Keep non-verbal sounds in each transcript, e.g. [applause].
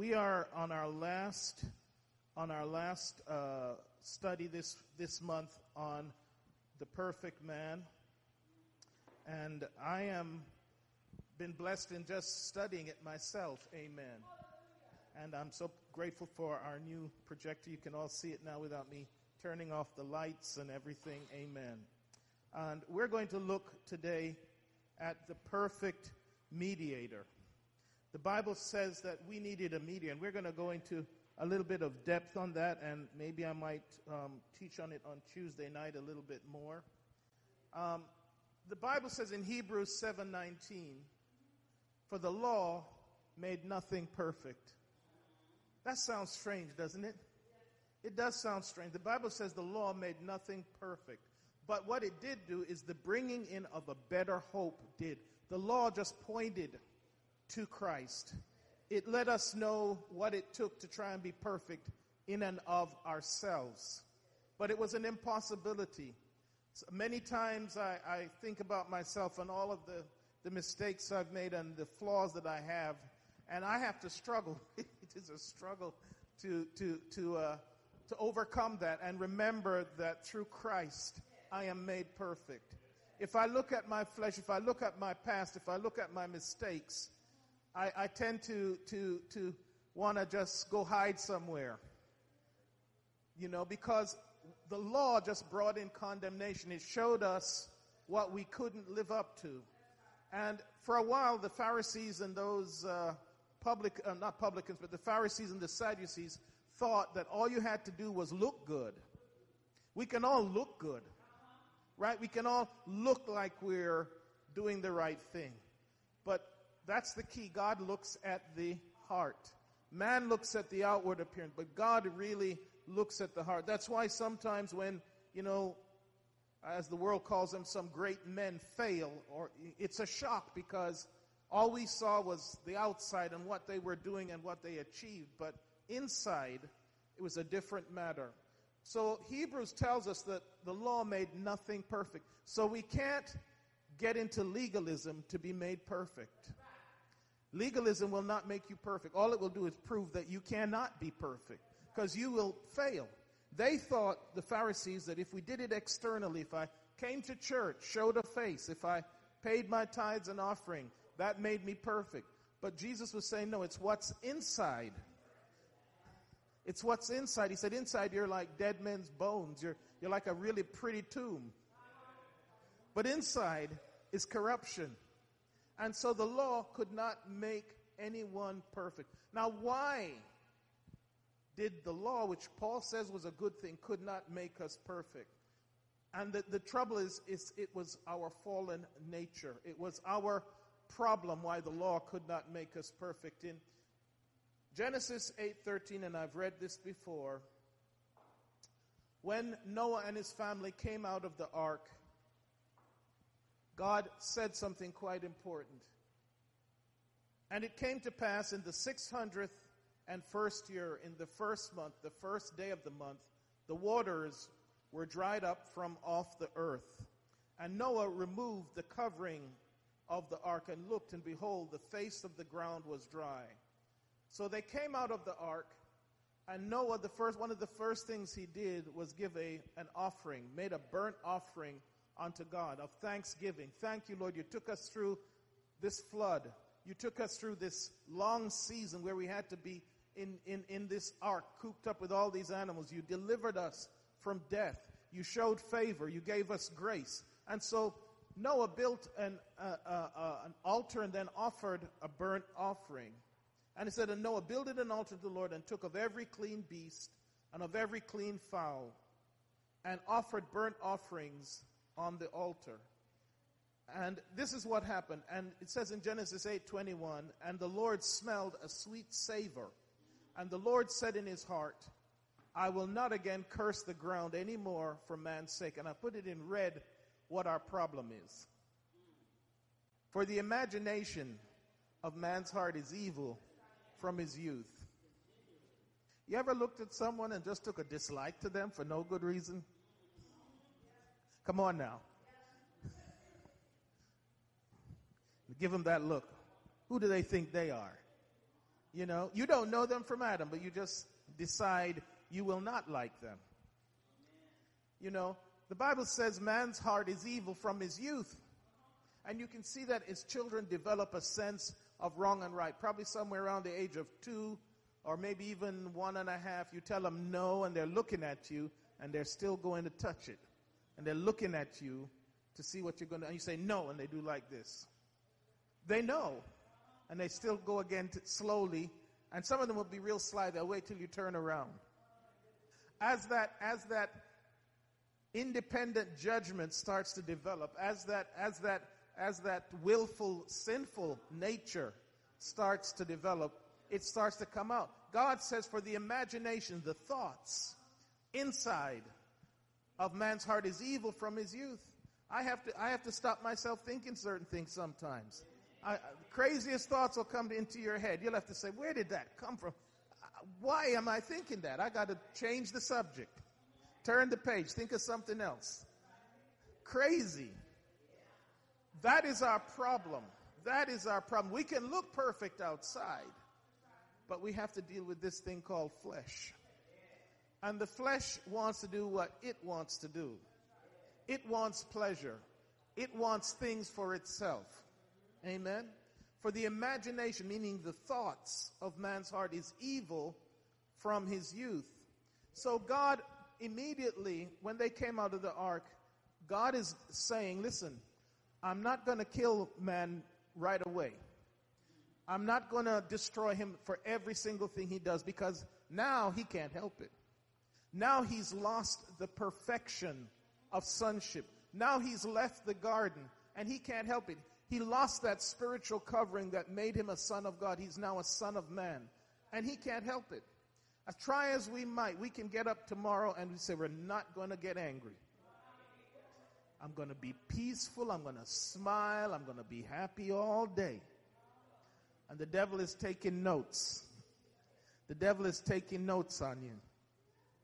we are on our last on our last uh, study this this month on the perfect man, and I am been blessed in just studying it myself. Amen. And I'm so grateful for our new projector. You can all see it now without me turning off the lights and everything. Amen. And we're going to look today at the perfect mediator. The Bible says that we needed a mediator, and we're going to go into a little bit of depth on that, and maybe I might um, teach on it on Tuesday night a little bit more. Um, the Bible says in Hebrews 7:19, "For the law made nothing perfect." That sounds strange, doesn't it? It does sound strange. The Bible says the law made nothing perfect. But what it did do is the bringing in of a better hope did. The law just pointed to Christ. It let us know what it took to try and be perfect in and of ourselves. But it was an impossibility. So many times I, I think about myself and all of the, the mistakes I've made and the flaws that I have, and I have to struggle. [laughs] it is a struggle to, to, to, uh, to overcome that and remember that through Christ, I am made perfect. If I look at my flesh, if I look at my past, if I look at my mistakes, I, I tend to, to, to want to just go hide somewhere. You know, because the law just brought in condemnation. It showed us what we couldn't live up to. And for a while, the Pharisees and those uh, public, uh, not publicans, but the Pharisees and the Sadducees thought that all you had to do was look good. We can all look good right? We can all look like we're doing the right thing. But that's the key. God looks at the heart. Man looks at the outward appearance, but God really looks at the heart. That's why sometimes when, you know, as the world calls them, some great men fail, or it's a shock because all we saw was the outside and what they were doing and what they achieved, but inside, it was a different matter. So Hebrews tells us that the law made nothing perfect. So we can't get into legalism to be made perfect. Legalism will not make you perfect. All it will do is prove that you cannot be perfect because you will fail. They thought, the Pharisees, that if we did it externally, if I came to church, showed a face, if I paid my tithes and offering, that made me perfect. But Jesus was saying, no, it's what's inside it's what's inside. He said, inside you're like dead men's bones. You're, you're like a really pretty tomb. But inside is corruption. And so the law could not make anyone perfect. Now, why did the law, which Paul says was a good thing, could not make us perfect? And the, the trouble is, is it was our fallen nature. It was our problem why the law could not make us perfect. In Genesis 8:13 and I've read this before. When Noah and his family came out of the ark, God said something quite important. And it came to pass in the 600th and first year, in the first month, the first day of the month, the waters were dried up from off the earth. And Noah removed the covering of the ark and looked, and behold, the face of the ground was dry. So they came out of the ark, and Noah, the first one of the first things he did was give a, an offering, made a burnt offering unto God of thanksgiving. Thank you, Lord. You took us through this flood. You took us through this long season where we had to be in, in, in this ark, cooped up with all these animals. You delivered us from death. You showed favor. You gave us grace. And so Noah built an, uh, uh, uh, an altar and then offered a burnt offering. And he said, And Noah builded an altar to the Lord and took of every clean beast and of every clean fowl and offered burnt offerings on the altar. And this is what happened. And it says in Genesis 8:21, and the Lord smelled a sweet savor. And the Lord said in his heart, I will not again curse the ground anymore for man's sake. And I put it in red what our problem is. For the imagination of man's heart is evil from his youth. You ever looked at someone and just took a dislike to them for no good reason? Come on now. Give them that look. Who do they think they are? You know, you don't know them from Adam, but you just decide you will not like them. You know, the Bible says man's heart is evil from his youth. And you can see that as children develop a sense of wrong and right, probably somewhere around the age of two or maybe even one and a half, you tell them no and they're looking at you and they're still going to touch it. And they're looking at you to see what you're going to, and you say no and they do like this. They know. And they still go again to, slowly. And some of them will be real sly. They'll wait till you turn around. As that, as that independent judgment starts to develop, as that, as that, as that willful, sinful nature starts to develop, it starts to come out. God says for the imagination, the thoughts inside of man's heart is evil from his youth. I have to, I have to stop myself thinking certain things sometimes. I, craziest thoughts will come into your head. You'll have to say, where did that come from? Why am I thinking that? I got to change the subject. Turn the page. Think of something else. Crazy. That is our problem. That is our problem. We can look perfect outside, but we have to deal with this thing called flesh. And the flesh wants to do what it wants to do. It wants pleasure. It wants things for itself. Amen. For the imagination, meaning the thoughts of man's heart, is evil from his youth. So God immediately, when they came out of the ark, God is saying, listen, I'm not going to kill man right away. I'm not going to destroy him for every single thing he does because now he can't help it. Now he's lost the perfection of sonship. Now he's left the garden and he can't help it. He lost that spiritual covering that made him a son of God. He's now a son of man and he can't help it. As try as we might, we can get up tomorrow and we say, we're not going to get angry. I'm going to be peaceful. I'm going to smile. I'm going to be happy all day. And the devil is taking notes. The devil is taking notes on you.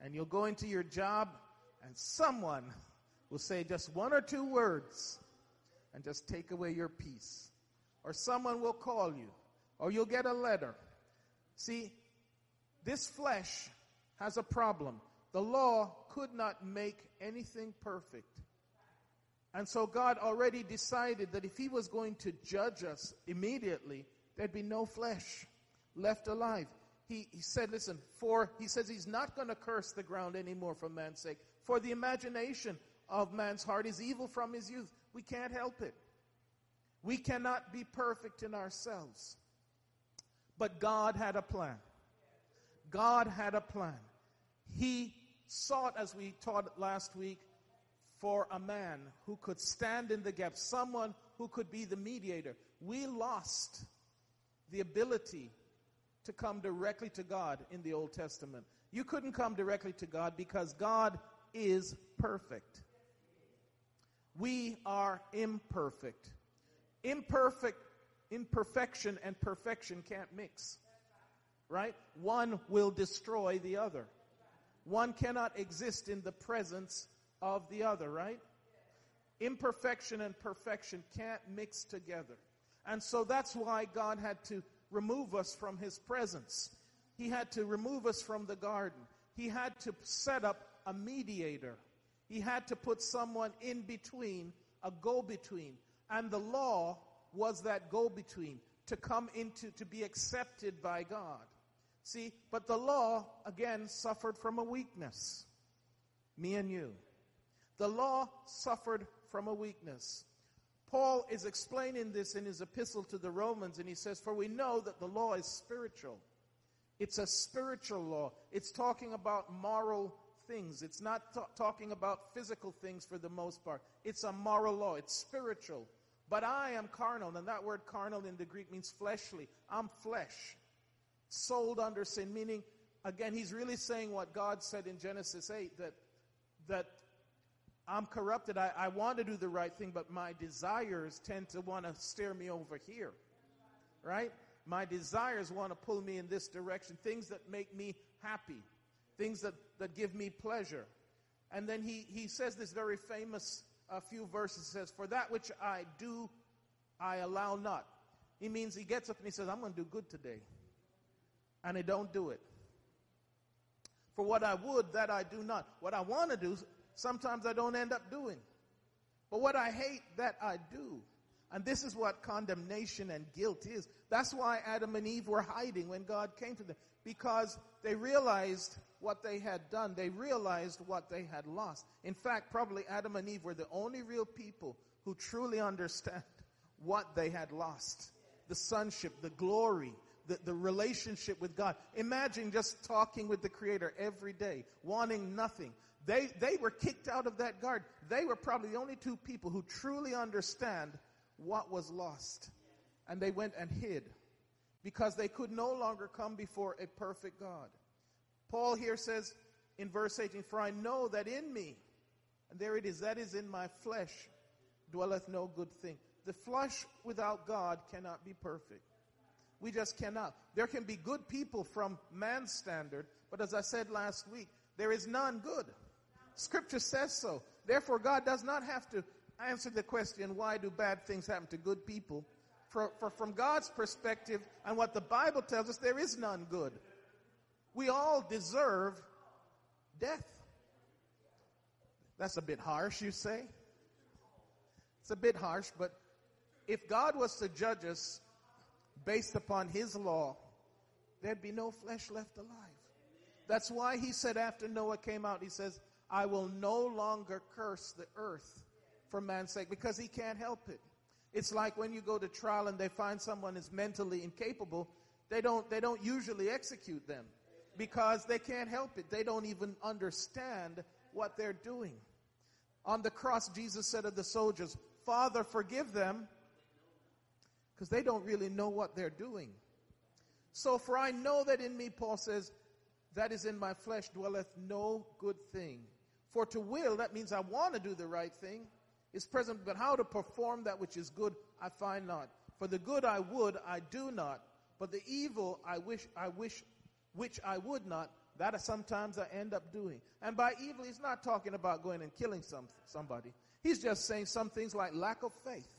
And you'll go into your job and someone will say just one or two words and just take away your peace. Or someone will call you. Or you'll get a letter. See, this flesh has a problem. The law could not make anything perfect. And so God already decided that if He was going to judge us immediately, there'd be no flesh left alive. He, he said, listen, for, he says he's not going to curse the ground anymore for man's sake. For the imagination of man's heart is evil from his youth. We can't help it. We cannot be perfect in ourselves. But God had a plan. God had a plan. He sought, as we taught last week, for a man who could stand in the gap, someone who could be the mediator. We lost the ability to come directly to God in the Old Testament. You couldn't come directly to God because God is perfect. We are imperfect. Imperfect, imperfection and perfection can't mix right? One will destroy the other. One cannot exist in the presence of the other, right? Imperfection and perfection can't mix together. And so that's why God had to remove us from his presence. He had to remove us from the garden. He had to set up a mediator. He had to put someone in between, a go between. And the law was that go between to come into, to be accepted by God. See, but the law, again, suffered from a weakness. Me and you. The law suffered from a weakness. Paul is explaining this in his epistle to the Romans, and he says, For we know that the law is spiritual. It's a spiritual law. It's talking about moral things. It's not t- talking about physical things for the most part. It's a moral law. It's spiritual. But I am carnal, and that word carnal in the Greek means fleshly. I'm flesh sold under sin, meaning, again, he's really saying what God said in Genesis 8 that, that I'm corrupted. I, I want to do the right thing, but my desires tend to want to steer me over here. Right? My desires want to pull me in this direction. Things that make me happy. Things that, that give me pleasure. And then he, he says this very famous a few verses says, For that which I do, I allow not. He means he gets up and he says, I'm going to do good today. and I don't do it. For what I would, that I do not. What I want to do, sometimes I don't end up doing. But what I hate, that I do. And this is what condemnation and guilt is. That's why Adam and Eve were hiding when God came to them. Because they realized what they had done. They realized what they had lost. In fact, probably Adam and Eve were the only real people who truly understand what they had lost. The sonship, the glory, the, the relationship with God. Imagine just talking with the Creator every day, wanting nothing. They, they were kicked out of that garden. They were probably the only two people who truly understand what was lost. And they went and hid because they could no longer come before a perfect God. Paul here says in verse 18, For I know that in me, and there it is, that is in my flesh, dwelleth no good thing. The flesh without God cannot be perfect. We just cannot. There can be good people from man's standard, but as I said last week, there is none good. Scripture says so. Therefore, God does not have to answer the question, why do bad things happen to good people? For, for from God's perspective and what the Bible tells us, there is none good. We all deserve death. That's a bit harsh, you say? It's a bit harsh, but if God was to judge us based upon his law, there'd be no flesh left alive. That's why he said after Noah came out, he says, I will no longer curse the earth for man's sake because he can't help it. It's like when you go to trial and they find someone is mentally incapable, they don't, they don't usually execute them because they can't help it. They don't even understand what they're doing. On the cross, Jesus said of the soldiers, Father, forgive them because they don't really know what they're doing. So, for I know that in me, Paul says, that is in my flesh dwelleth no good thing. For to will, that means I want to do the right thing, is present, but how to perform that which is good, I find not. For the good I would, I do not, but the evil I wish, I wish, which I would not, that sometimes I end up doing. And by evil, he's not talking about going and killing some, somebody. He's just saying some things like lack of faith.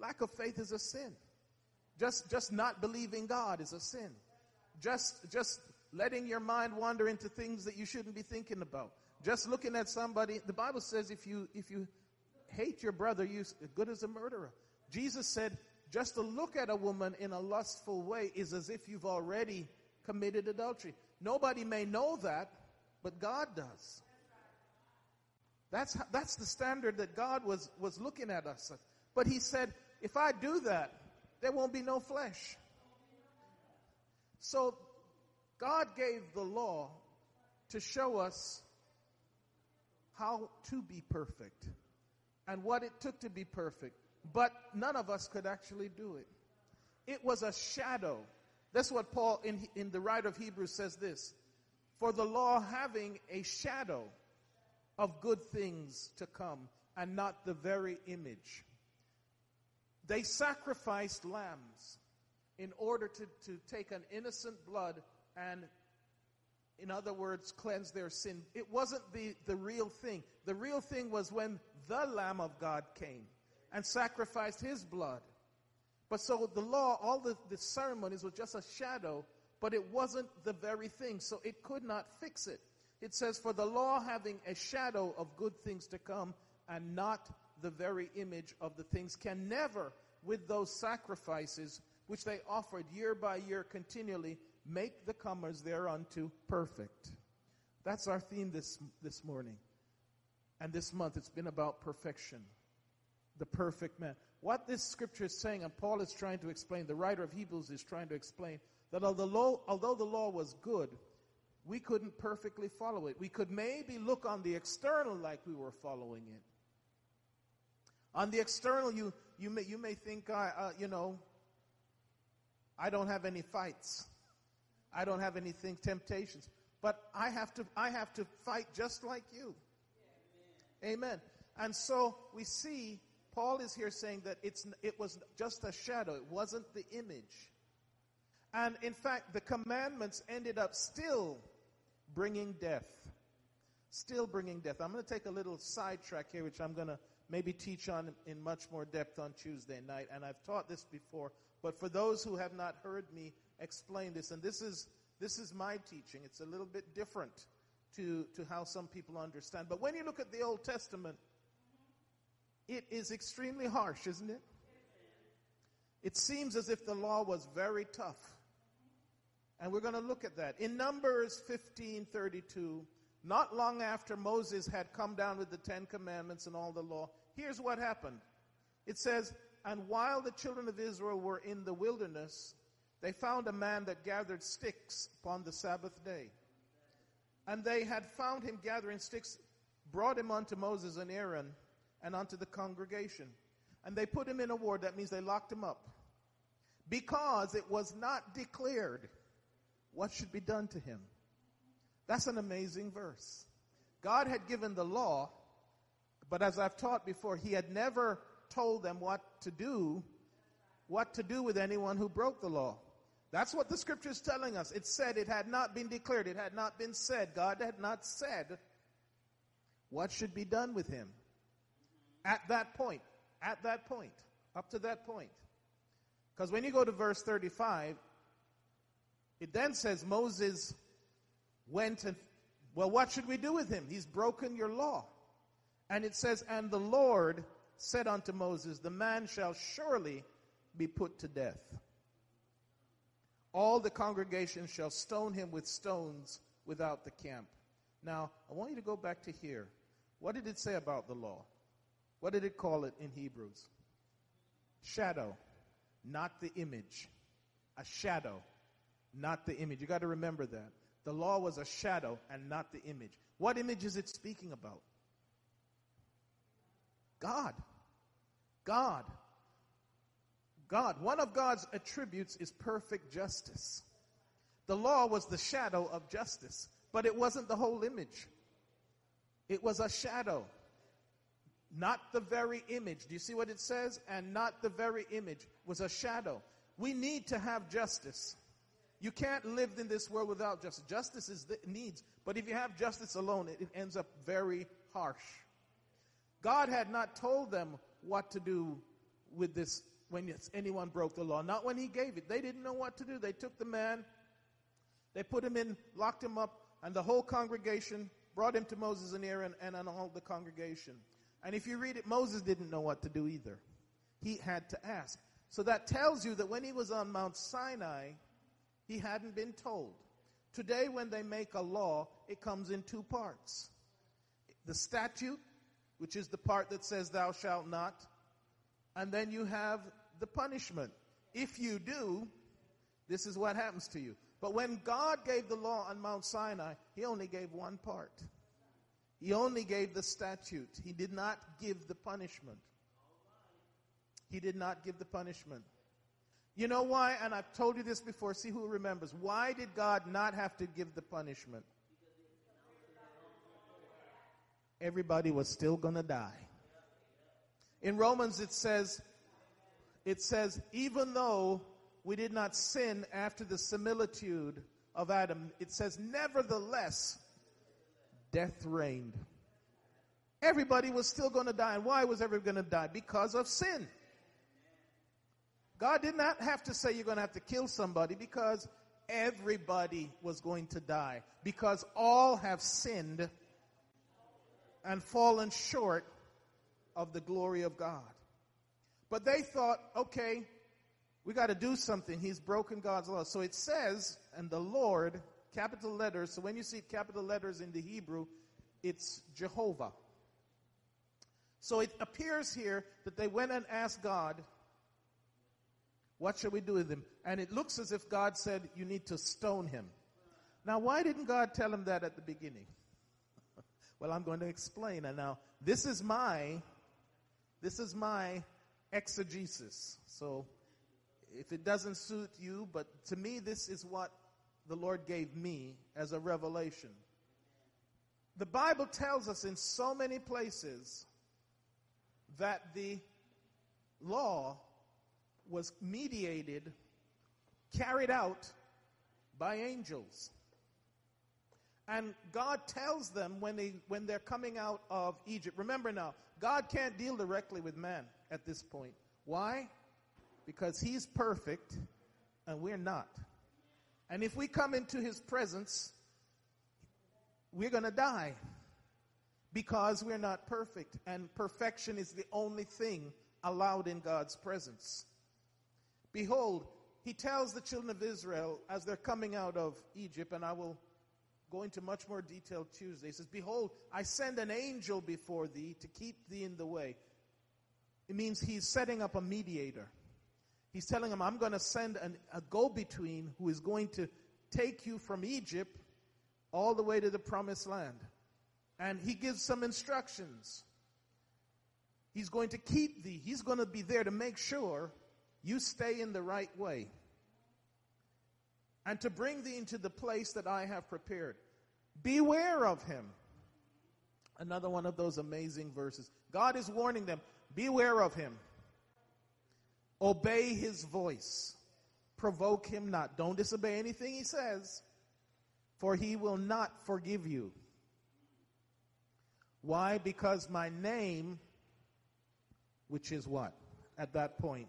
Lack of faith is a sin. Just, just not believing God is a sin. Just, just letting your mind wander into things that you shouldn't be thinking about. Just looking at somebody. The Bible says if you, if you hate your brother, you're as good as a murderer. Jesus said, just to look at a woman in a lustful way is as if you've already committed adultery. Nobody may know that, but God does. That's, that's the standard that God was, was looking at us. But he said, if I do that, there won't be no flesh. So God gave the law to show us how to be perfect and what it took to be perfect. But none of us could actually do it. It was a shadow. That's what Paul in, in the writer of Hebrews says this. For the law having a shadow of good things to come and not the very image. They sacrificed lambs in order to, to take an innocent blood and, in other words, cleanse their sin. It wasn't the, the real thing. The real thing was when the Lamb of God came and sacrificed his blood. But so the law, all the, the ceremonies were just a shadow, but it wasn't the very thing. So it could not fix it. It says, For the law having a shadow of good things to come and not the very image of the things, can never, with those sacrifices which they offered year by year continually, make the comers thereunto perfect. That's our theme this, this morning. And this month, it's been about perfection. The perfect man. What this scripture is saying, and Paul is trying to explain, the writer of Hebrews is trying to explain, that although, although the law was good, we couldn't perfectly follow it. We could maybe look on the external like we were following it. On the external, you, you, may, you may think, uh, uh, you know, I don't have any fights. I don't have anything, temptations. But I have to, I have to fight just like you. Amen. And so we see Paul is here saying that it's, it was just a shadow. It wasn't the image. And in fact, the commandments ended up still bringing death. Still bringing death. I'm going to take a little sidetrack here, which I'm going to maybe teach on in much more depth on Tuesday night. And I've taught this before, but for those who have not heard me explain this, and this is this is my teaching. It's a little bit different to, to how some people understand. But when you look at the Old Testament, it is extremely harsh, isn't it? It seems as if the law was very tough. And we're going to look at that. In Numbers 15:32, not long after Moses had come down with the 10 commandments and all the law, here's what happened. It says, "And while the children of Israel were in the wilderness, they found a man that gathered sticks upon the Sabbath day. And they had found him gathering sticks, brought him unto Moses and Aaron and unto the congregation. And they put him in a ward. That means they locked him up. Because it was not declared what should be done to him. That's an amazing verse. God had given the law, but as I've taught before, he had never told them what to do, what to do with anyone who broke the law. That's what the scripture is telling us. It said it had not been declared, it had not been said. God had not said what should be done with him. At that point, at that point, up to that point. Because when you go to verse 35, it then says Moses went and, well, what should we do with him? He's broken your law. And it says, and the Lord said unto Moses, the man shall surely be put to death all the congregation shall stone him with stones without the camp. Now, I want you to go back to here. What did it say about the law? What did it call it in Hebrews? Shadow, not the image. A shadow, not the image. You got to remember that. The law was a shadow and not the image. What image is it speaking about? God. God. God, one of God's attributes is perfect justice. The law was the shadow of justice, but it wasn't the whole image. It was a shadow, not the very image. Do you see what it says? And not the very image was a shadow. We need to have justice. You can't live in this world without justice. Justice is the needs, but if you have justice alone, it, it ends up very harsh. God had not told them what to do with this when anyone broke the law, not when he gave it. They didn't know what to do. They took the man, they put him in, locked him up, and the whole congregation brought him to Moses and Aaron and on all the congregation. And if you read it, Moses didn't know what to do either. He had to ask. So that tells you that when he was on Mount Sinai, he hadn't been told. Today, when they make a law, it comes in two parts the statute, which is the part that says, Thou shalt not, and then you have the punishment. If you do, this is what happens to you. But when God gave the law on Mount Sinai, He only gave one part. He only gave the statute. He did not give the punishment. He did not give the punishment. You know why? And I've told you this before. See who remembers. Why did God not have to give the punishment? Everybody was still going to die. In Romans it says, it says, even though we did not sin after the similitude of Adam, it says, nevertheless, death reigned. Everybody was still going to die. And why was everybody going to die? Because of sin. God did not have to say you're going to have to kill somebody because everybody was going to die. Because all have sinned and fallen short of the glory of God. But they thought, okay, we got to do something. He's broken God's law. So it says, and the Lord, capital letters. So when you see capital letters in the Hebrew, it's Jehovah. So it appears here that they went and asked God, what shall we do with him? And it looks as if God said, you need to stone him. Now, why didn't God tell him that at the beginning? [laughs] well, I'm going to explain. And now, this is my this is my exegesis. So if it doesn't suit you, but to me, this is what the Lord gave me as a revelation. The Bible tells us in so many places that the law was mediated, carried out by angels. And God tells them when, they, when they're coming out of Egypt. Remember now, God can't deal directly with man at this point. Why? Because he's perfect and we're not. And if we come into his presence, we're going to die because we're not perfect. And perfection is the only thing allowed in God's presence. Behold, he tells the children of Israel as they're coming out of Egypt, and I will go into much more detail Tuesday. He says, Behold, I send an angel before thee to keep thee in the way. It means he's setting up a mediator. He's telling him, I'm going to send an, a go between who is going to take you from Egypt all the way to the promised land. And he gives some instructions. He's going to keep thee, he's going to be there to make sure you stay in the right way and to bring thee into the place that I have prepared. Beware of him. Another one of those amazing verses. God is warning them beware of him. Obey his voice. Provoke him not. Don't disobey anything he says, for he will not forgive you. Why? Because my name, which is what? At that point,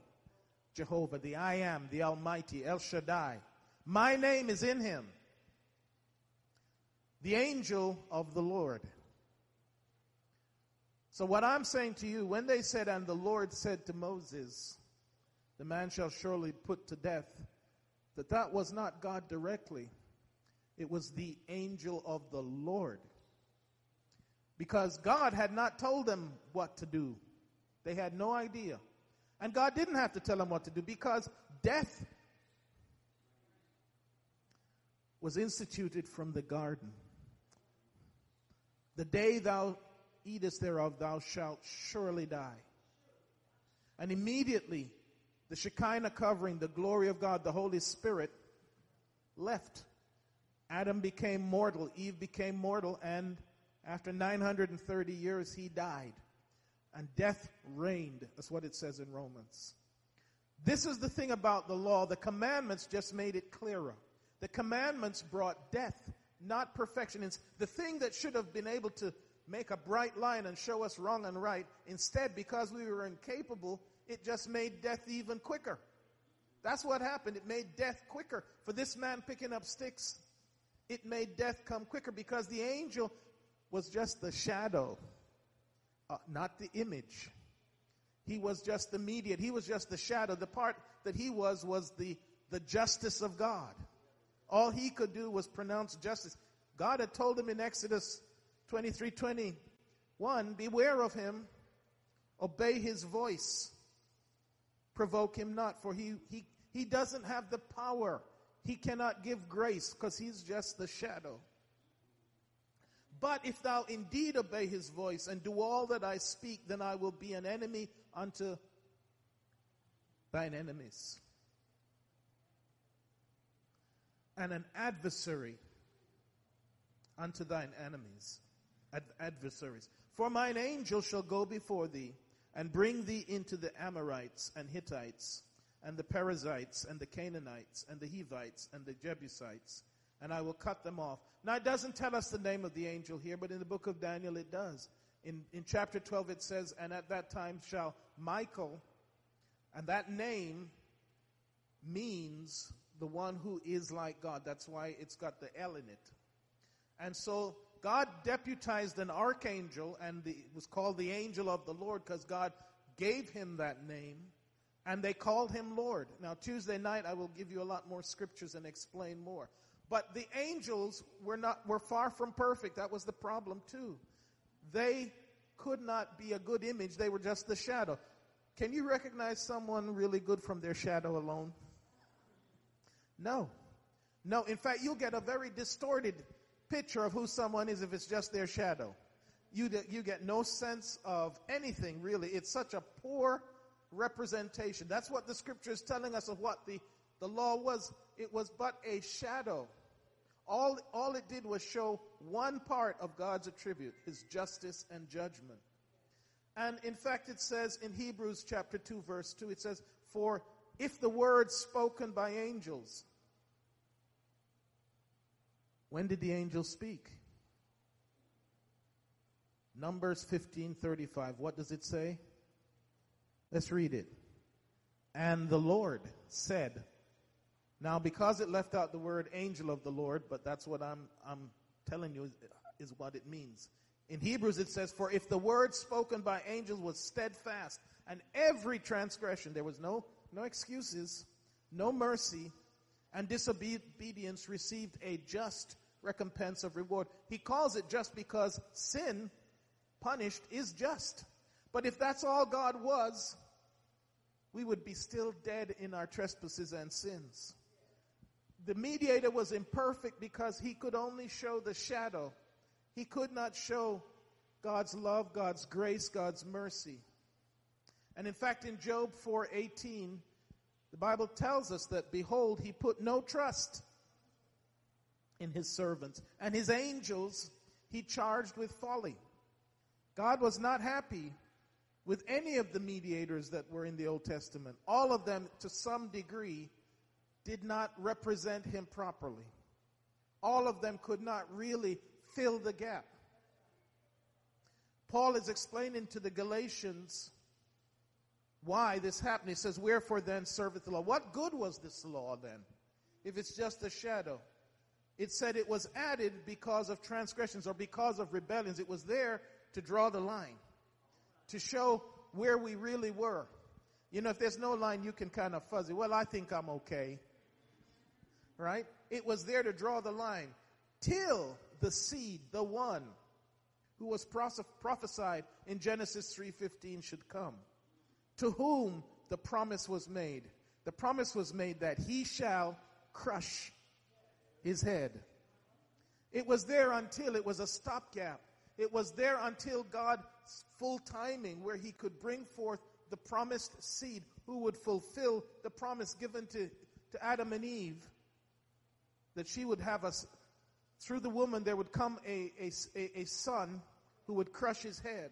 Jehovah, the I am, the Almighty, El Shaddai. My name is in him. The angel of the Lord. So, what I'm saying to you, when they said, and the Lord said to Moses, the man shall surely put to death, that that was not God directly. It was the angel of the Lord. Because God had not told them what to do. They had no idea. And God didn't have to tell him what to do because death was instituted from the garden. The day thou eatest thereof, thou shalt surely die. And immediately, the Shekinah covering, the glory of God, the Holy Spirit, left. Adam became mortal, Eve became mortal, and after 930 years, he died. And death reigned. That's what it says in Romans. This is the thing about the law. The commandments just made it clearer. The commandments brought death, not perfection. It's the thing that should have been able to make a bright line and show us wrong and right. Instead, because we were incapable, it just made death even quicker. That's what happened. It made death quicker. For this man picking up sticks, it made death come quicker because the angel was just the shadow, uh, not the image. He was just the mediator. He was just the shadow. The part that he was was the, the justice of God. All he could do was pronounce justice. God had told him in Exodus 23 21, beware of him, obey his voice, provoke him not, for he, he, he doesn't have the power. He cannot give grace because he's just the shadow. But if thou indeed obey his voice and do all that I speak, then I will be an enemy unto thine enemies and an adversary unto thine enemies, ad- adversaries. For mine angel shall go before thee and bring thee into the Amorites and Hittites and the Perizzites and the Canaanites and the Hivites and the Jebusites, and I will cut them off. Now, it doesn't tell us the name of the angel here, but in the book of Daniel it does. In, in chapter 12 it says, And at that time shall Michael, and that name means the one who is like God. That's why it's got the L in it. And so God deputized an archangel, and the, it was called the angel of the Lord because God gave him that name, and they called him Lord. Now, Tuesday night, I will give you a lot more scriptures and explain more. But the angels were not were far from perfect. That was the problem too. They could not be a good image. They were just the shadow. Can you recognize someone really good from their shadow alone? No. No, in fact, you'll get a very distorted picture of who someone is if it's just their shadow. You, you get no sense of anything, really. It's such a poor representation. That's what the scripture is telling us of what the, the law was. It was but a shadow. All, all it did was show one part of God's attribute, his justice and judgment. And in fact, it says in Hebrews chapter 2, verse 2, it says, For if the word spoken by angels, when did the angels speak? Numbers 15:35. What does it say? Let's read it. And the Lord said, Now, because it left out the word angel of the Lord, but that's what I'm, I'm telling you is, is what it means. In Hebrews it says, For if the word spoken by angels was steadfast, and every transgression, there was no, no excuses, no mercy, and disobedience received a just recompense of reward. He calls it just because sin punished is just. But if that's all God was, we would be still dead in our trespasses and sins. The mediator was imperfect because he could only show the shadow. He could not show God's love, God's grace, God's mercy. And in fact, in Job 4:18, the Bible tells us that behold, he put no trust in his servants, and his angels he charged with folly. God was not happy with any of the mediators that were in the Old Testament. All of them, to some degree, did not represent him properly. All of them could not really fill the gap. Paul is explaining to the Galatians why this happened. He says, Wherefore then serveth the law? What good was this law then, if it's just a shadow? It said it was added because of transgressions or because of rebellions. It was there to draw the line, to show where we really were. You know, if there's no line, you can kind of fuzzy. Well, I think I'm okay right? It was there to draw the line till the seed, the one who was prophesied in Genesis 3:15 should come, to whom the promise was made. The promise was made that he shall crush his head. It was there until it was a stopgap. It was there until God's full timing where he could bring forth the promised seed who would fulfill the promise given to, to Adam and Eve that she would have us, through the woman, there would come a, a, a son who would crush his head.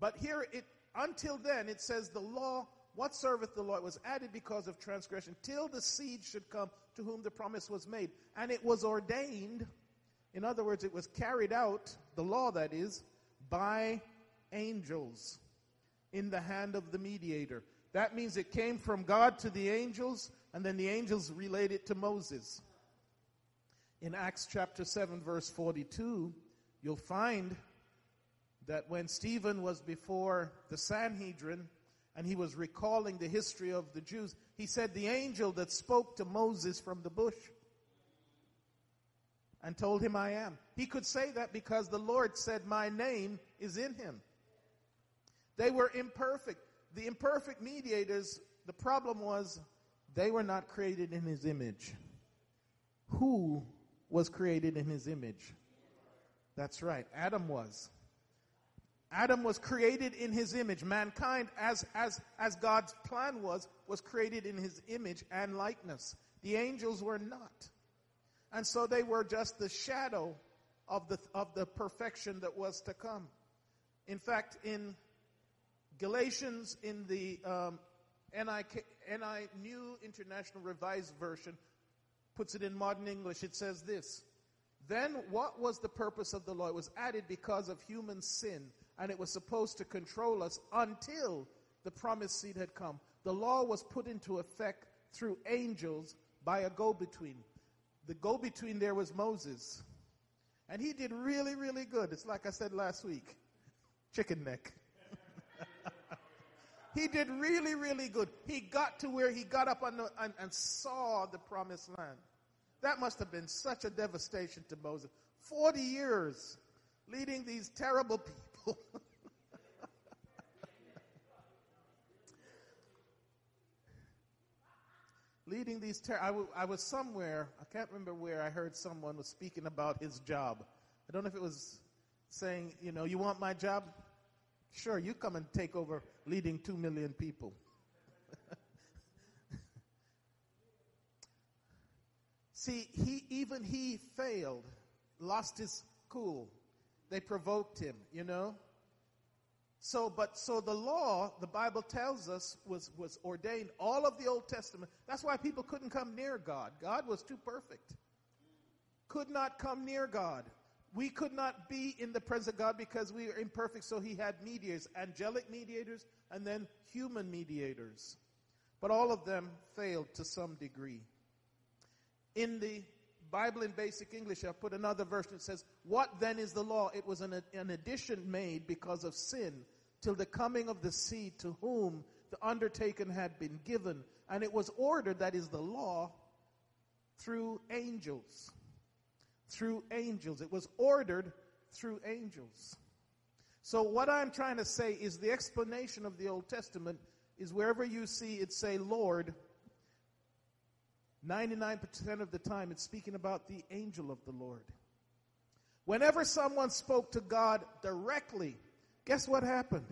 But here, it, until then, it says the law, what serveth the law? It was added because of transgression, till the seed should come to whom the promise was made. And it was ordained, in other words, it was carried out, the law that is, by angels in the hand of the mediator. That means it came from God to the angels, and then the angels relate it to Moses. In Acts chapter 7, verse 42, you'll find that when Stephen was before the Sanhedrin and he was recalling the history of the Jews, he said, The angel that spoke to Moses from the bush and told him, I am. He could say that because the Lord said, My name is in him. They were imperfect. The imperfect mediators, the problem was they were not created in his image. Who was created in his image? That's right. Adam was. Adam was created in his image. Mankind, as, as, as God's plan was, was created in his image and likeness. The angels were not. And so they were just the shadow of the, of the perfection that was to come. In fact, in Galatians, in the um, NI New International Revised Version puts it in modern English. It says this Then what was the purpose of the law? It was added because of human sin, and it was supposed to control us until the promised seed had come. The law was put into effect through angels by a go between. The go between there was Moses. And he did really, really good. It's like I said last week chicken neck. He did really, really good. He got to where he got up the, and, and saw the promised land. That must have been such a devastation to Moses. 40 years leading these terrible people. [laughs] leading these ter- I, w- I was somewhere i can't remember where i heard someone was speaking about his job i don't know if it was saying you know you want my job Sure, you come and take over leading two million people. [laughs] See, he even he failed, lost his cool. They provoked him, you know. So, but so the law, the Bible tells us, was was ordained. All of the Old Testament. That's why people couldn't come near God. God was too perfect. Could not come near God. We could not be in the presence of God because we are imperfect, so he had mediators, angelic mediators, and then human mediators. but all of them failed to some degree. In the Bible in basic English, I put another verse that says, What then is the law? It was an, an addition made because of sin till the coming of the seed to whom the undertaken had been given. And it was ordered, that is the law, through angels. Through angels. It was ordered through angels. So what I'm trying to say is the explanation of the Old Testament is wherever you see it say Lord, 99% of the time it's speaking about the angel of the Lord. Whenever someone spoke to God directly, guess what happened?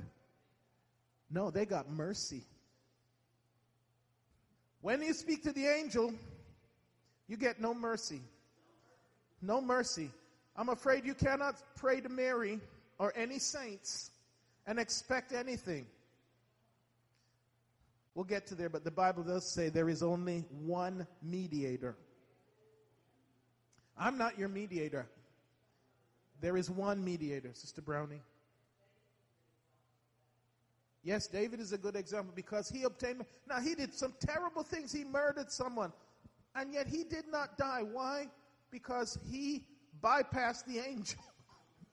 No, they got mercy. When you speak to the angel, you get no mercy. No mercy. I'm afraid you cannot pray to Mary or any saints and expect anything. We'll get to there, but the Bible does say there is only one mediator. I'm not your mediator. There is one mediator, Sister Brownie. Yes, David is a good example because he obtained. Now, he did some terrible things. He murdered someone. And yet he did not die. Why? Because he bypassed the angel.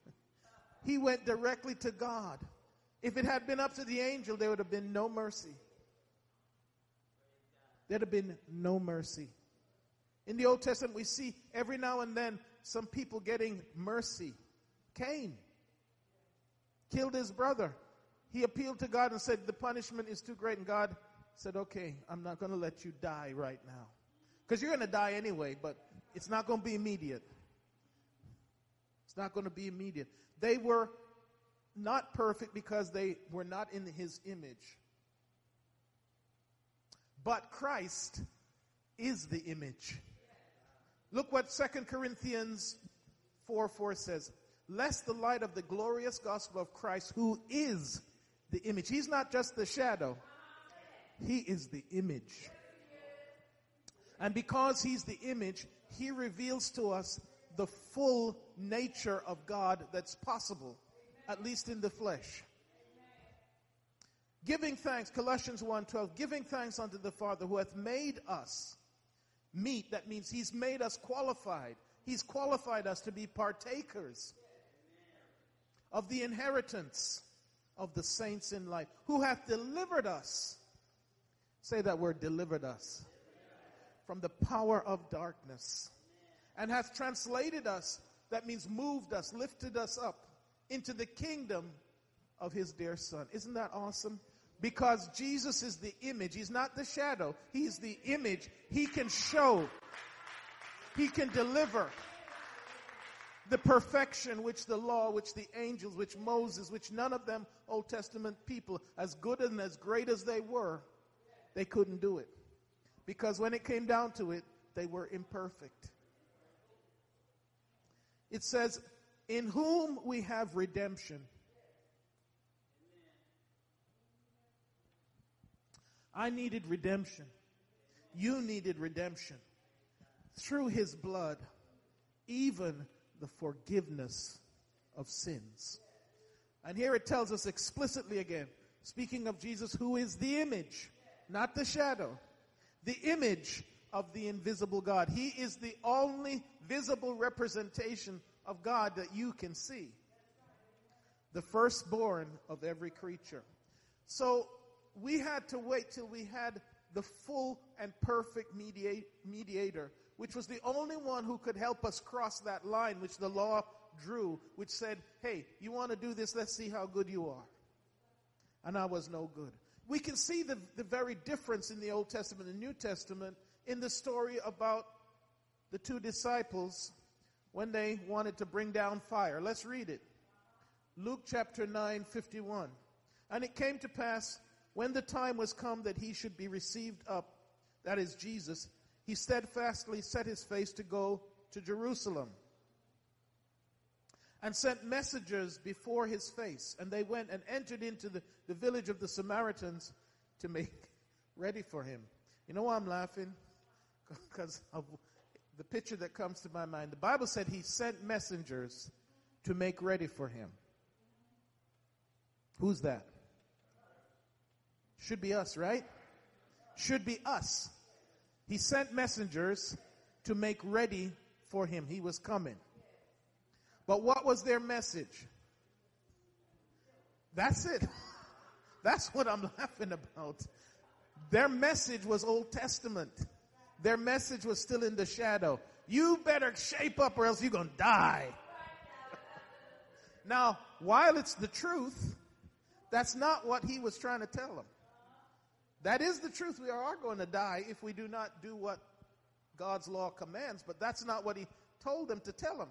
[laughs] he went directly to God. If it had been up to the angel, there would have been no mercy. There'd have been no mercy. In the Old Testament, we see every now and then some people getting mercy. Cain killed his brother. He appealed to God and said, The punishment is too great. And God said, Okay, I'm not going to let you die right now. Because you're going to die anyway, but it's not going to be immediate. It's not going to be immediate. They were not perfect because they were not in his image. But Christ is the image. Look what 2 Corinthians 4 4 says. Lest the light of the glorious gospel of Christ, who is the image. He's not just the shadow, he is the image. And because he's the image, he reveals to us the full nature of God that's possible, at least in the flesh. Giving thanks, Colossians 1:12, giving thanks unto the Father who hath made us meet. That means he's made us qualified. He's qualified us to be partakers of the inheritance of the saints in life, who hath delivered us. Say that word, delivered us from the power of darkness and hath translated us, that means moved us, lifted us up into the kingdom of his dear son. Isn't that awesome? Because Jesus is the image. He's not the shadow. He's the image. He can show. He can deliver the perfection which the law, which the angels, which Moses, which none of them Old Testament people, as good and as great as they were, they couldn't do it. Because when it came down to it, they were imperfect. It says, In whom we have redemption I needed redemption. You needed redemption. Through his blood, even the forgiveness of sins. And here it tells us explicitly again, speaking of Jesus, who is the image, not the shadow, the image of the invisible God. He is the only visible representation of God that you can see. The firstborn of every creature. So we had to wait till we had the full and perfect mediate, mediator, which was the only one who could help us cross that line which the law drew, which said, hey, you want to do this? Let's see how good you are. And I was no good. We can see the, the very difference in the Old Testament and New Testament in the story about the two disciples when they wanted to bring down fire. Let's read it. Luke chapter 9, 51. And it came to pass when the time was come that he should be received up, that is Jesus, he steadfastly set his face to go to Jerusalem and sent messengers before his face. And they went and entered into the, the village of the Samaritans to make [laughs] ready for him. You know why I'm laughing? [laughs] Because of the picture that comes to my mind. The Bible said he sent messengers to make ready for him. Who's that? Should be us, right? should be us. He sent messengers to make ready for him. He was coming. But what was their message? That's it. [laughs] That's what I'm laughing about. Their message was Old Testament. Their message was still in the shadow. You better shape up or else you're going to die. [laughs] now, while it's the truth, that's not what he was trying to tell them. That is the truth. We are going to die if we do not do what God's law commands, but that's not what he told them to tell them.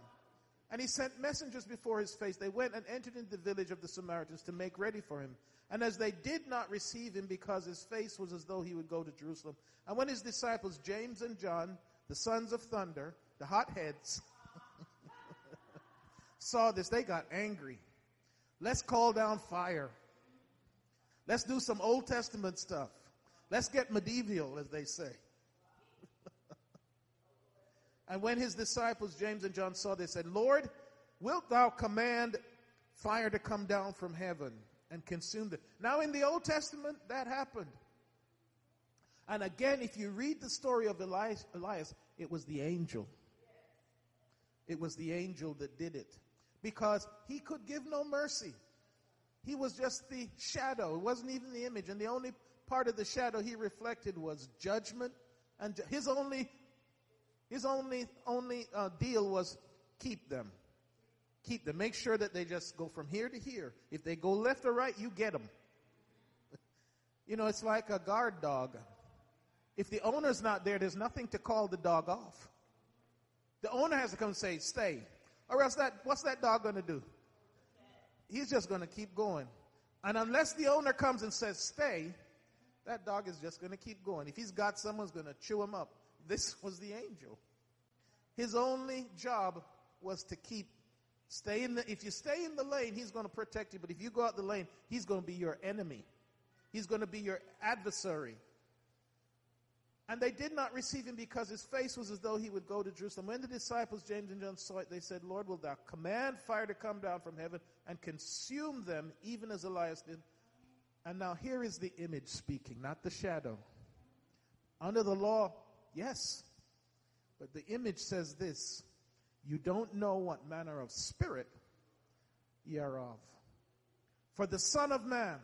And he sent messengers before his face. They went and entered into the village of the Samaritans to make ready for him. And as they did not receive him because his face was as though he would go to Jerusalem. And when his disciples, James and John, the sons of thunder, the hotheads, [laughs] saw this, they got angry. Let's call down fire. Let's do some Old Testament stuff. Let's get medieval, as they say. And when his disciples, James and John, saw this, said, Lord, wilt thou command fire to come down from heaven and consume them? Now, in the Old Testament, that happened. And again, if you read the story of Elias, Elias, it was the angel. It was the angel that did it. Because he could give no mercy. He was just the shadow. It wasn't even the image. And the only part of the shadow he reflected was judgment. And his only, his only, only uh, deal was keep them. Keep them. Make sure that they just go from here to here. If they go left or right, you get them. [laughs] you know, it's like a guard dog. If the owner's not there, there's nothing to call the dog off. The owner has to come and say, stay. Or else that, what's that dog going to do? He's just going to keep going. And unless the owner comes and says, stay, that dog is just going to keep going. If he's got someone's going to chew him up. This [laughs] was the angel. His only job was to keep stay in the if you stay in the lane, he's going to protect you, but if you go out the lane, he's going to be your enemy. He's going to be your adversary. And they did not receive him because his face was as though he would go to Jerusalem. When the disciples, James and John, saw it, they said, Lord, will thou command fire to come down from heaven and consume them, even as Elias did? And now here is the image speaking, not the shadow. Under the law, yes. But the image says this You don't know what manner of spirit ye are of. For the Son of Man,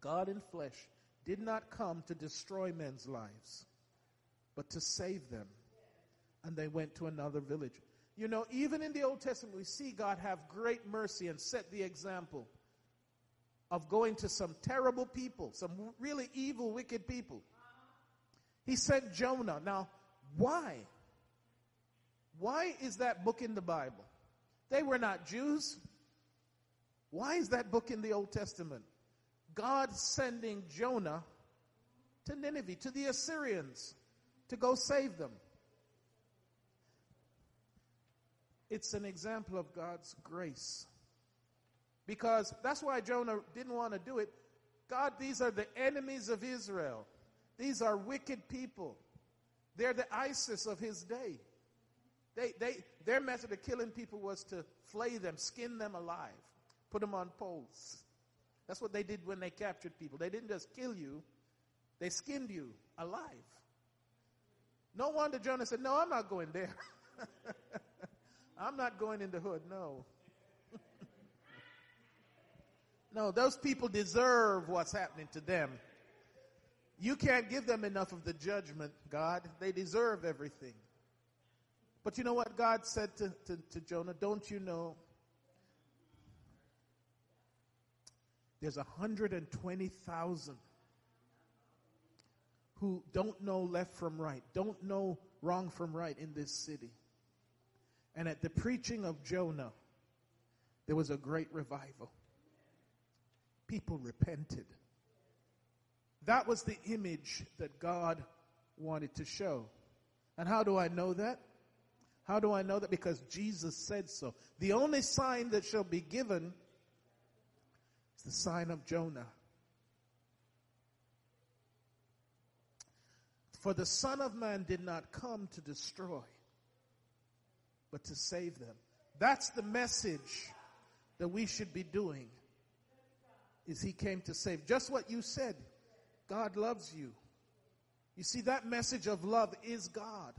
God in flesh, did not come to destroy men's lives, but to save them. And they went to another village. You know, even in the Old Testament, we see God have great mercy and set the example of going to some terrible people, some really evil, wicked people. He sent Jonah. Now, why? Why is that book in the Bible? They were not Jews. Why is that book in the Old Testament? God sending Jonah to Nineveh, to the Assyrians, to go save them. It's an example of God's grace. Because that's why Jonah didn't want to do it. God, these are the enemies of Israel. These are wicked people. They're the ISIS of his day. They, they, their method of killing people was to flay them, skin them alive, put them on poles. That's what they did when they captured people. They didn't just kill you, they skinned you alive. No wonder Jonah said, No, I'm not going there. [laughs] I'm not going in the hood, no. [laughs] No, those people deserve what's happening to them. You can't give them enough of the judgment, God. They deserve everything. But you know what God said to, to, to Jonah? Don't you know? There's 120,000 who don't know left from right, don't know wrong from right in this city. And at the preaching of Jonah, there was a great revival people repented. That was the image that God wanted to show. And how do I know that? How do I know that? Because Jesus said so. The only sign that shall be given is the sign of Jonah. For the Son of Man did not come to destroy, but to save them. That's the message that we should be doing is he came to save. Just what you said. God loves you. You see, that message of love is God.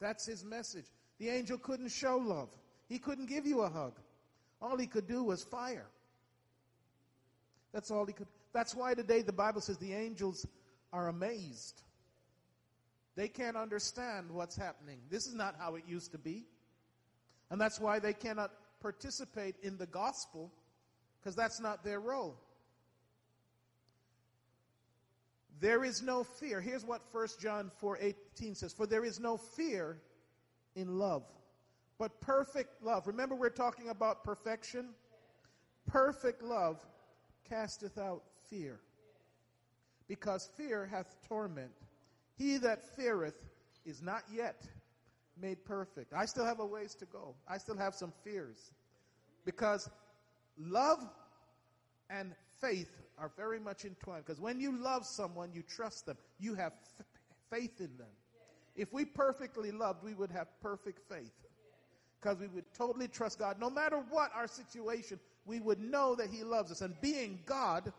That's his message. The angel couldn't show love. He couldn't give you a hug. All he could do was fire. That's all he could. That's why today the Bible says the angels are amazed. They can't understand what's happening. This is not how it used to be. And that's why they cannot participate in the gospel because that's not their role. There is no fear. Here's what 1 John 4:18 says, "For there is no fear in love, but perfect love." Remember we're talking about perfection? Perfect love casteth out fear. Because fear hath torment. He that feareth is not yet made perfect. I still have a ways to go. I still have some fears. Because love and faith are very much entwined. Because when you love someone, you trust them, you have f- faith in them. If we perfectly loved, we would have perfect faith. Because we would totally trust God. No matter what our situation, we would know that He loves us. And being God,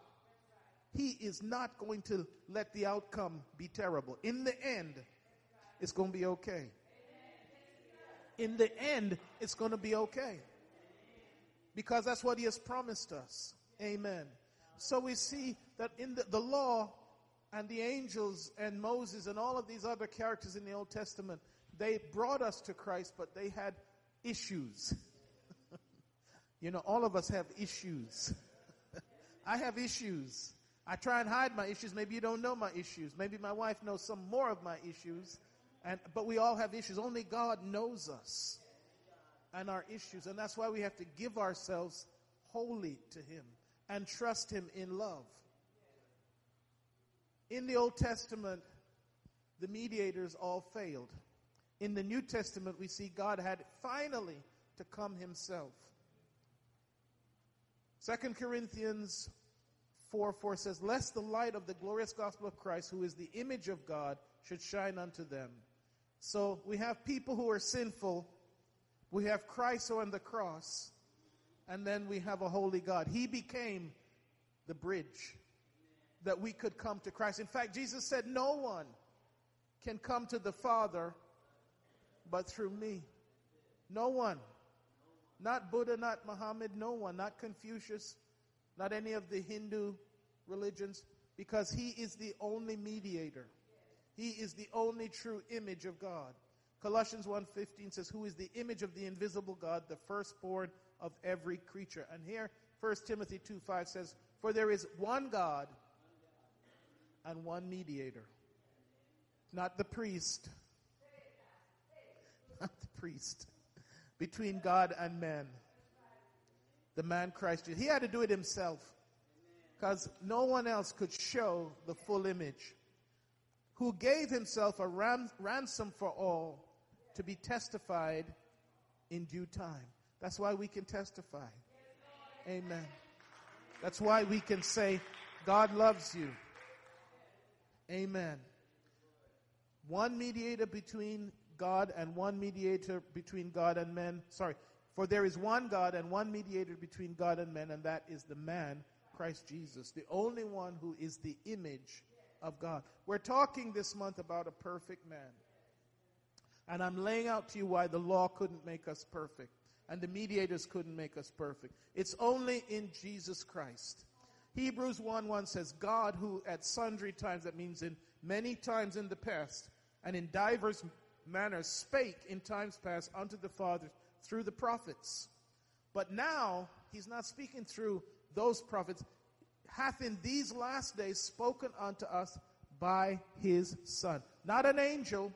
He is not going to let the outcome be terrible. In the end, it's going to be okay. In the end, it's going to be okay. Because that's what He has promised us. Amen. So we see that in the, the law and the angels and Moses and all of these other characters in the Old Testament, they brought us to Christ, but they had issues. [laughs] you know, all of us have issues. [laughs] I have issues. I try and hide my issues. Maybe you don't know my issues. Maybe my wife knows some more of my issues. And, but we all have issues. Only God knows us and our issues. And that's why we have to give ourselves wholly to Him and trust Him in love. In the Old Testament, the mediators all failed. In the New Testament, we see God had finally to come Himself. 2 Corinthians 4 4 says, Lest the light of the glorious gospel of Christ, who is the image of God, should shine unto them. So we have people who are sinful. We have Christ on the cross and then we have a holy God. He became the bridge that we could come to Christ. In fact, Jesus said, No one can come to the Father but through me. No one. Not Buddha, not Muhammad, no one. Not Confucius, not any of the Hindu religions, because he is the only mediator. He is the only true image of God. Colossians 1:15 says, "Who is the image of the invisible God, the firstborn of every creature. And here, 1 Timothy 2 5 says, For there is one God and one mediator. Not the priest. [laughs] Not the priest. Between God and man. The man Christ. He had to do it himself. Because no one else could show the full image. Who gave himself a ram- ransom for all to be testified in due time. That's why we can testify. Amen. That's why we can say, God loves you. Amen. One mediator between God and one mediator between God and men. Sorry. For there is one God and one mediator between God and men, and that is the man, Christ Jesus, the only one who is the image of God. We're talking this month about a perfect man. And I'm laying out to you why the law couldn't make us perfect and the mediators couldn't make us perfect. It's only in Jesus Christ. Hebrews 1 1 says, God who at sundry times, that means in many times in the past, and in divers manners spake in times past unto the fathers through the prophets. But now, he's not speaking through those prophets, hath in these last days spoken unto us by his Son. Not an angel,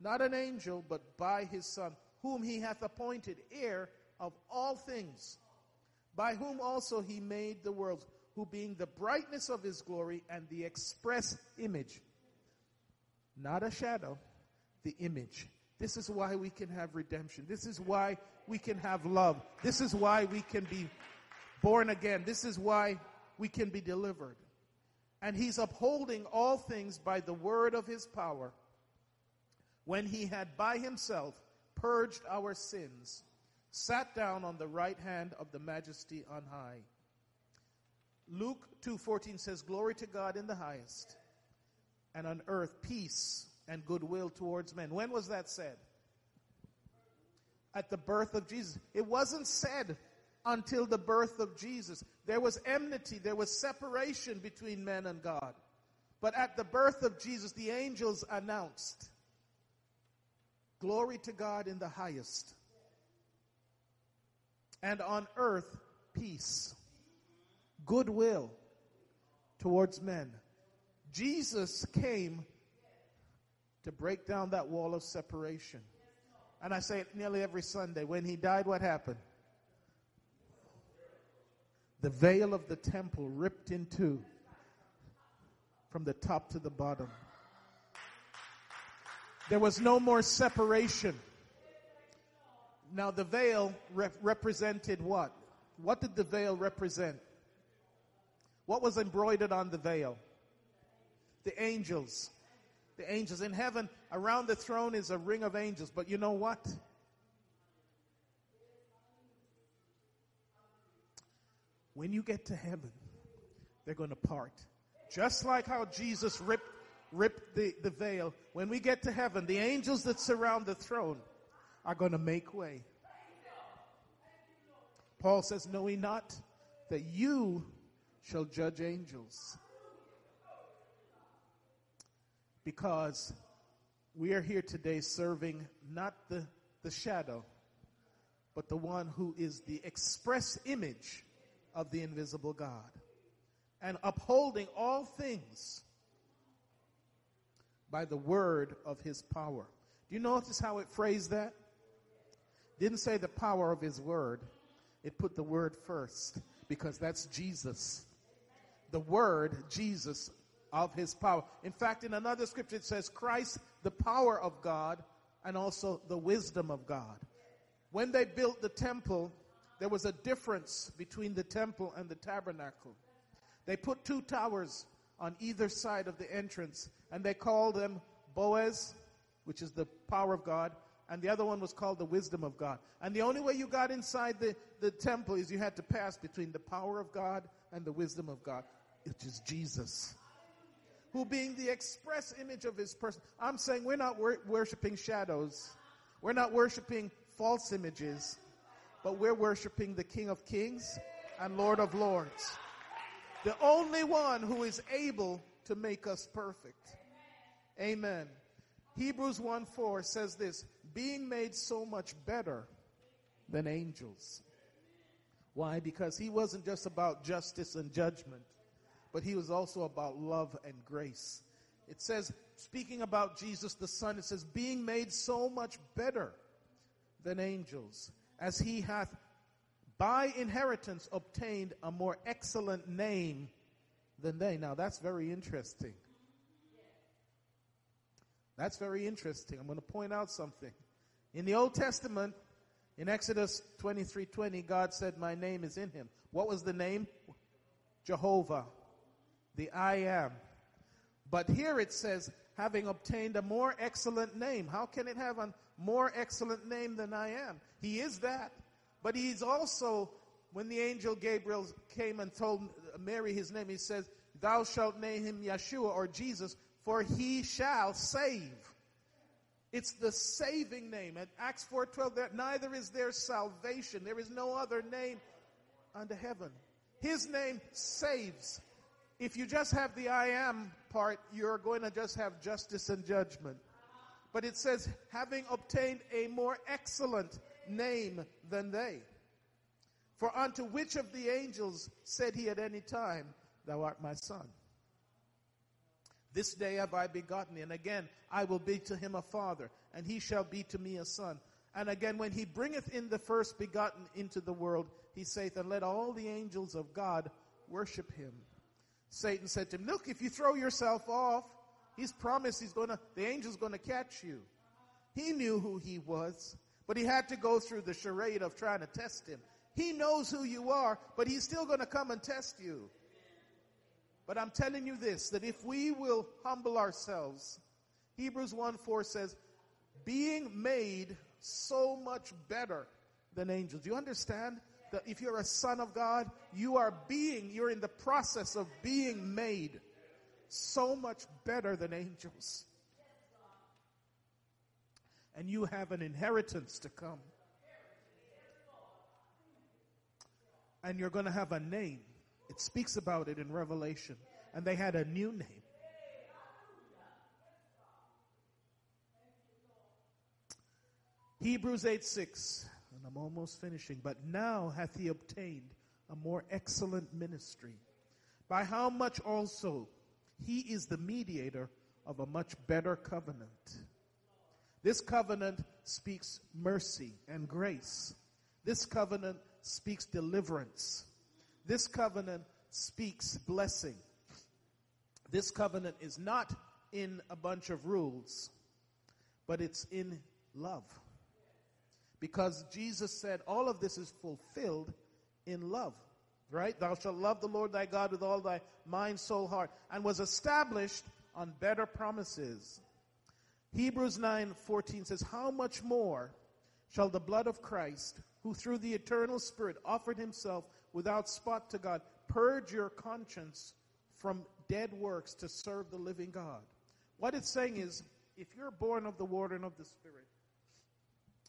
not an angel, but by his Son whom he hath appointed heir of all things, by whom also he made the worlds, who being the brightness of his glory and the express image, not a shadow, the image. This is why we can have redemption. This is why we can have love. This is why we can be born again. This is why we can be delivered. And he's upholding all things by the word of his power. When he had by himself purged our sins, sat down on the right hand of the majesty on high. Luke 2:14 says glory to God in the highest and on earth peace and goodwill towards men. When was that said? At the birth of Jesus. It wasn't said until the birth of Jesus. There was enmity, there was separation between men and God. But at the birth of Jesus, the angels announced, Glory to God in the highest, and on earth, peace, goodwill towards men. Jesus came to break down that wall of separation. And I say it nearly every Sunday. When he died, what happened? The veil of the temple ripped in two from the top to the bottom. There was no more separation. Now, the veil rep- represented what? What did the veil represent? What was embroidered on the veil? The angels. The angels in heaven, around the throne is a ring of angels. But you know what? When you get to heaven, they're going to part. Just like how Jesus ripped, ripped the, the veil. When we get to heaven, the angels that surround the throne are going to make way. Paul says, Know we not that you shall judge angels? Because we are here today serving not the, the shadow, but the one who is the express image of the invisible God and upholding all things by the word of his power. Do you notice how it phrased that? Didn't say the power of his word. It put the word first because that's Jesus. The word, Jesus, of his power. In fact, in another scripture it says Christ, the power of God, and also the wisdom of God. When they built the temple, there was a difference between the temple and the tabernacle. They put two towers on either side of the entrance, and they called them Boaz, which is the power of God, and the other one was called the wisdom of God. And the only way you got inside the, the temple is you had to pass between the power of God and the wisdom of God, which is Jesus. Who being the express image of his person. I'm saying we're not wor- worshiping shadows. We're not worshiping false images, but we're worshiping the King of Kings and Lord of Lords. The only one who is able to make us perfect. Amen. Hebrews 1 4 says this being made so much better than angels. Why? Because he wasn't just about justice and judgment, but he was also about love and grace. It says, speaking about Jesus the Son, it says, being made so much better than angels, as he hath by inheritance obtained a more excellent name than they. Now that's very interesting. That's very interesting. I'm going to point out something. In the Old Testament, in Exodus 23:20, God said, "My name is in him." What was the name? Jehovah, the I am. But here it says, having obtained a more excellent name. How can it have a more excellent name than I am? He is that. But he's also, when the angel Gabriel came and told Mary his name, he says, Thou shalt name him Yeshua or Jesus, for he shall save. It's the saving name. At Acts 4:12, that neither is there salvation. There is no other name under heaven. His name saves. If you just have the I am part, you're going to just have justice and judgment. But it says, having obtained a more excellent name than they. For unto which of the angels said he at any time, Thou art my son? This day have I begotten thee, and again I will be to him a father, and he shall be to me a son. And again, when he bringeth in the first begotten into the world, he saith, And let all the angels of God worship him. Satan said to him, Look, if you throw yourself off, he's promised he's gonna, the angel's gonna catch you. He knew who he was. But he had to go through the charade of trying to test him. He knows who you are, but he's still going to come and test you. But I'm telling you this that if we will humble ourselves, Hebrews 1 4 says, being made so much better than angels. Do you understand that if you're a son of God, you are being, you're in the process of being made so much better than angels. And you have an inheritance to come. And you're going to have a name. It speaks about it in Revelation. And they had a new name. Hebrews 8 6, and I'm almost finishing. But now hath he obtained a more excellent ministry, by how much also he is the mediator of a much better covenant. This covenant speaks mercy and grace. This covenant speaks deliverance. This covenant speaks blessing. This covenant is not in a bunch of rules, but it's in love. Because Jesus said all of this is fulfilled in love. Right? Thou shalt love the Lord thy God with all thy mind, soul, heart, and was established on better promises. Hebrews 9 14 says, How much more shall the blood of Christ, who through the eternal Spirit offered himself without spot to God, purge your conscience from dead works to serve the living God? What it's saying is, if you're born of the water and of the Spirit,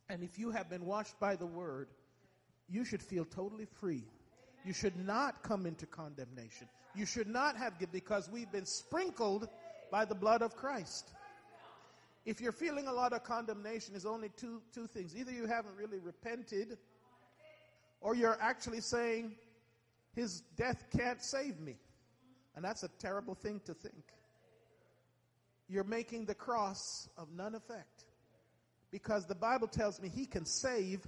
and if you have been washed by the word, you should feel totally free. You should not come into condemnation. You should not have because we've been sprinkled by the blood of Christ. If you're feeling a lot of condemnation, there's only two, two things. Either you haven't really repented, or you're actually saying, His death can't save me. And that's a terrible thing to think. You're making the cross of none effect because the Bible tells me he can save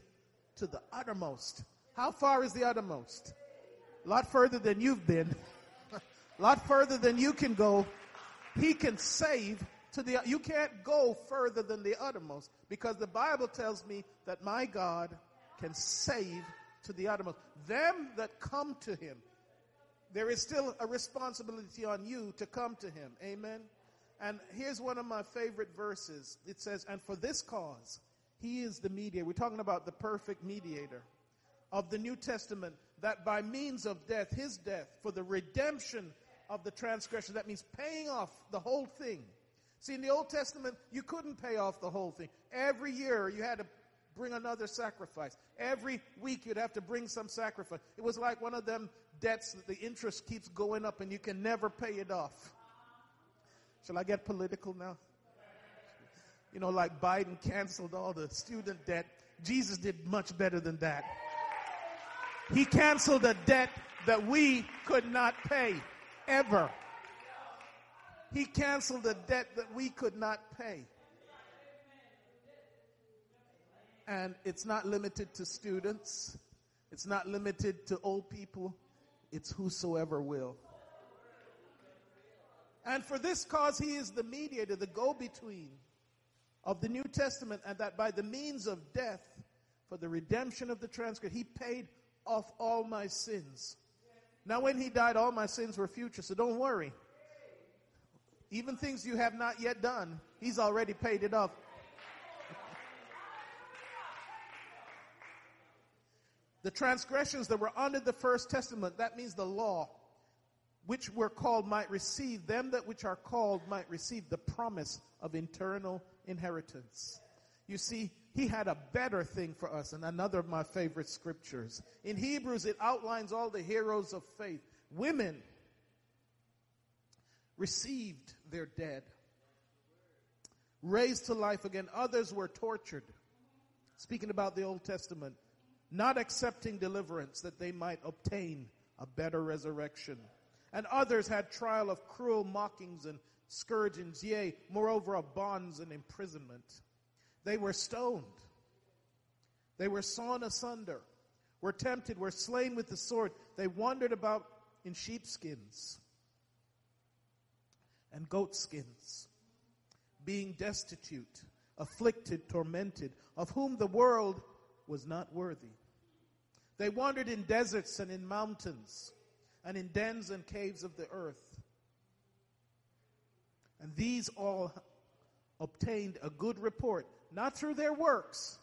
to the uttermost. How far is the uttermost? A lot further than you've been. A [laughs] lot further than you can go. He can save to the, you can't go further than the uttermost because the Bible tells me that my God can save to the uttermost. Them that come to him, there is still a responsibility on you to come to him. Amen. And here's one of my favorite verses. It says, And for this cause, he is the mediator. We're talking about the perfect mediator of the New Testament, that by means of death, his death, for the redemption of the transgression, that means paying off the whole thing. See, in the Old Testament, you couldn't pay off the whole thing. Every year, you had to bring another sacrifice. Every week, you'd have to bring some sacrifice. It was like one of them debts that the interest keeps going up and you can never pay it off. Shall I get political now? You know, like Biden canceled all the student debt. Jesus did much better than that. He canceled a debt that we could not pay ever. He canceled a debt that we could not pay. And it's not limited to students. It's not limited to old people. It's whosoever will. And for this cause, he is the mediator, the go between of the New Testament, and that by the means of death, for the redemption of the transgression, he paid off all my sins. Now, when he died, all my sins were future, so don't worry. Even things you have not yet done, he's already paid it off. the transgressions that were under the first testament, that means the law, which were called might receive, them that which are called might receive the promise of eternal inheritance. You see, he had a better thing for us, and another of my favorite scriptures. In Hebrews, it outlines all the heroes of faith. Women received their dead, raised to life again. Others were tortured. Speaking about the Old Testament, not accepting deliverance that they might obtain a better resurrection and others had trial of cruel mockings and scourgings, yea, moreover of bonds and imprisonment. They were stoned. They were sawn asunder, were tempted, were slain with the sword. They wandered about in sheepskins and goatskins, being destitute, afflicted, tormented, of whom the world was not worthy. They wandered in deserts and in mountains and in dens and caves of the earth. And these all obtained a good report, not through their works,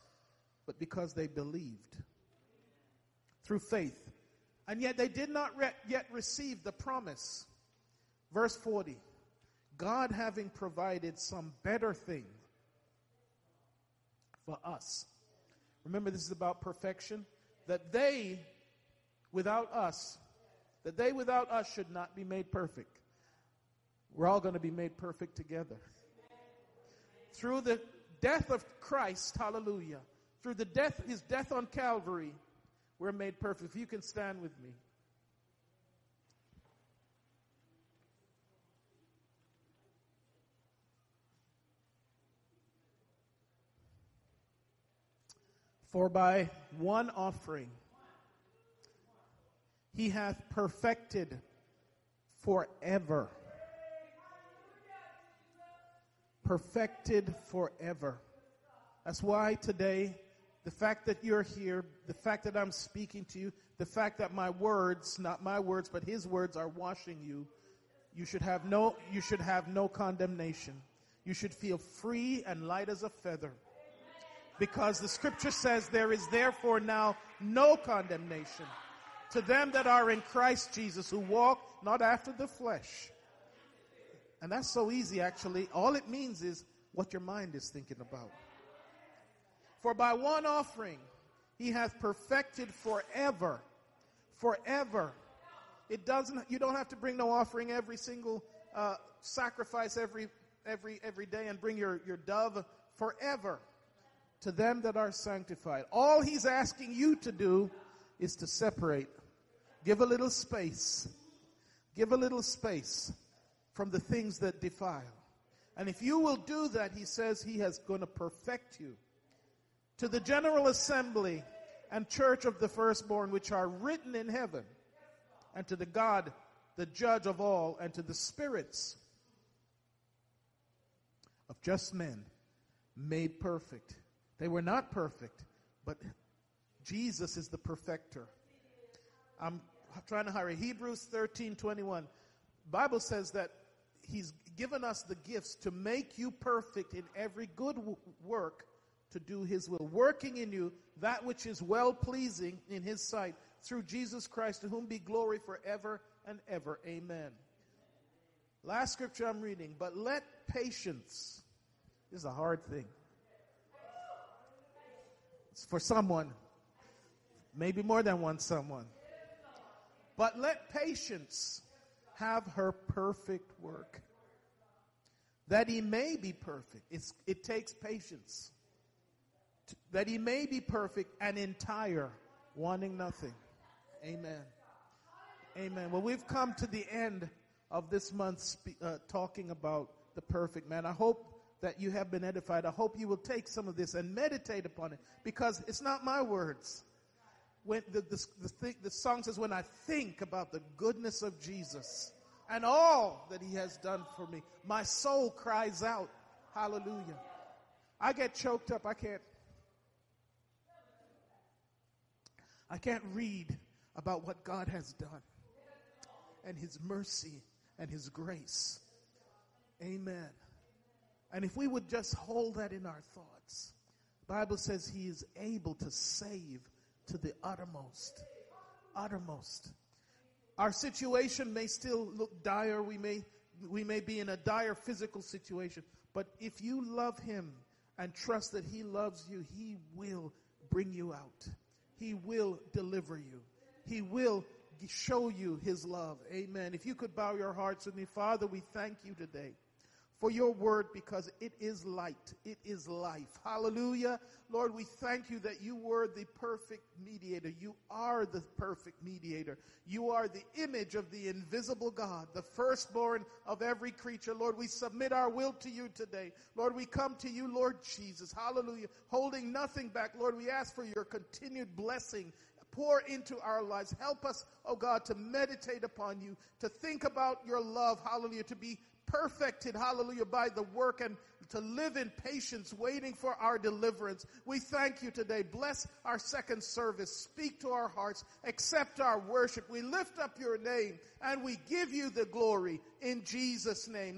but because they believed through faith. And yet they did not re- yet receive the promise. Verse 40 God having provided some better thing for us. Remember, this is about perfection. That they, without us, that they without us should not be made perfect. We're all going to be made perfect together. Through the death of Christ, hallelujah, through the death, his death on Calvary, we're made perfect. If you can stand with me. For by one offering he hath perfected forever. Perfected forever. That's why today, the fact that you're here, the fact that I'm speaking to you, the fact that my words, not my words, but his words are washing you, you should have no, you should have no condemnation. You should feel free and light as a feather because the scripture says there is therefore now no condemnation to them that are in Christ Jesus who walk not after the flesh. And that's so easy actually. All it means is what your mind is thinking about. For by one offering he hath perfected forever. Forever. It doesn't, you don't have to bring no offering every single uh, sacrifice every, every, every day and bring your, your dove forever to them that are sanctified. All he's asking you to do is to separate. Give a little space. Give a little space from the things that defile. And if you will do that, he says he has going to perfect you. To the general assembly and church of the firstborn which are written in heaven, and to the God, the judge of all, and to the spirits of just men made perfect they were not perfect, but Jesus is the perfecter. I'm trying to hurry. Hebrews 13 21. Bible says that He's given us the gifts to make you perfect in every good work to do His will, working in you that which is well pleasing in His sight through Jesus Christ, to whom be glory forever and ever. Amen. Last scripture I'm reading, but let patience, this is a hard thing for someone, maybe more than one someone. But let patience have her perfect work, that he may be perfect. It's, it takes patience. That he may be perfect and entire, wanting nothing. Amen. Amen. Well, we've come to the end of this month uh, talking about the perfect man. I hope that you have been edified. I hope you will take some of this and meditate upon it because it's not my words. When the, the, the, th- the song says, when I think about the goodness of Jesus and all that he has done for me, my soul cries out, hallelujah. I get choked up. I can't, I can't read about what God has done and his mercy and his grace. Amen. And if we would just hold that in our thoughts, Bible says he is able to save to the uttermost. Uttermost. Our situation may still look dire. We may, we may be in a dire physical situation. But if you love him and trust that he loves you, he will bring you out. He will deliver you. He will show you his love. Amen. If you could bow your hearts with me, Father, we thank you today for your word because it is light. It is life. Hallelujah. Lord, we thank you that you were the perfect mediator. You are the perfect mediator. You are the image of the invisible God, the firstborn of every creature. Lord, we submit our will to you today. Lord, we come to you, Lord Jesus. Hallelujah. Holding nothing back. Lord, we ask for your continued blessing pour into our lives. Help us, oh God, to meditate upon you, to think about your love, hallelujah, to be perfected, hallelujah, by the work and to live in patience, waiting for our deliverance. We thank you today. Bless our second service. Speak to our hearts. Accept our worship. We lift up your name and we give you the glory in Jesus' name.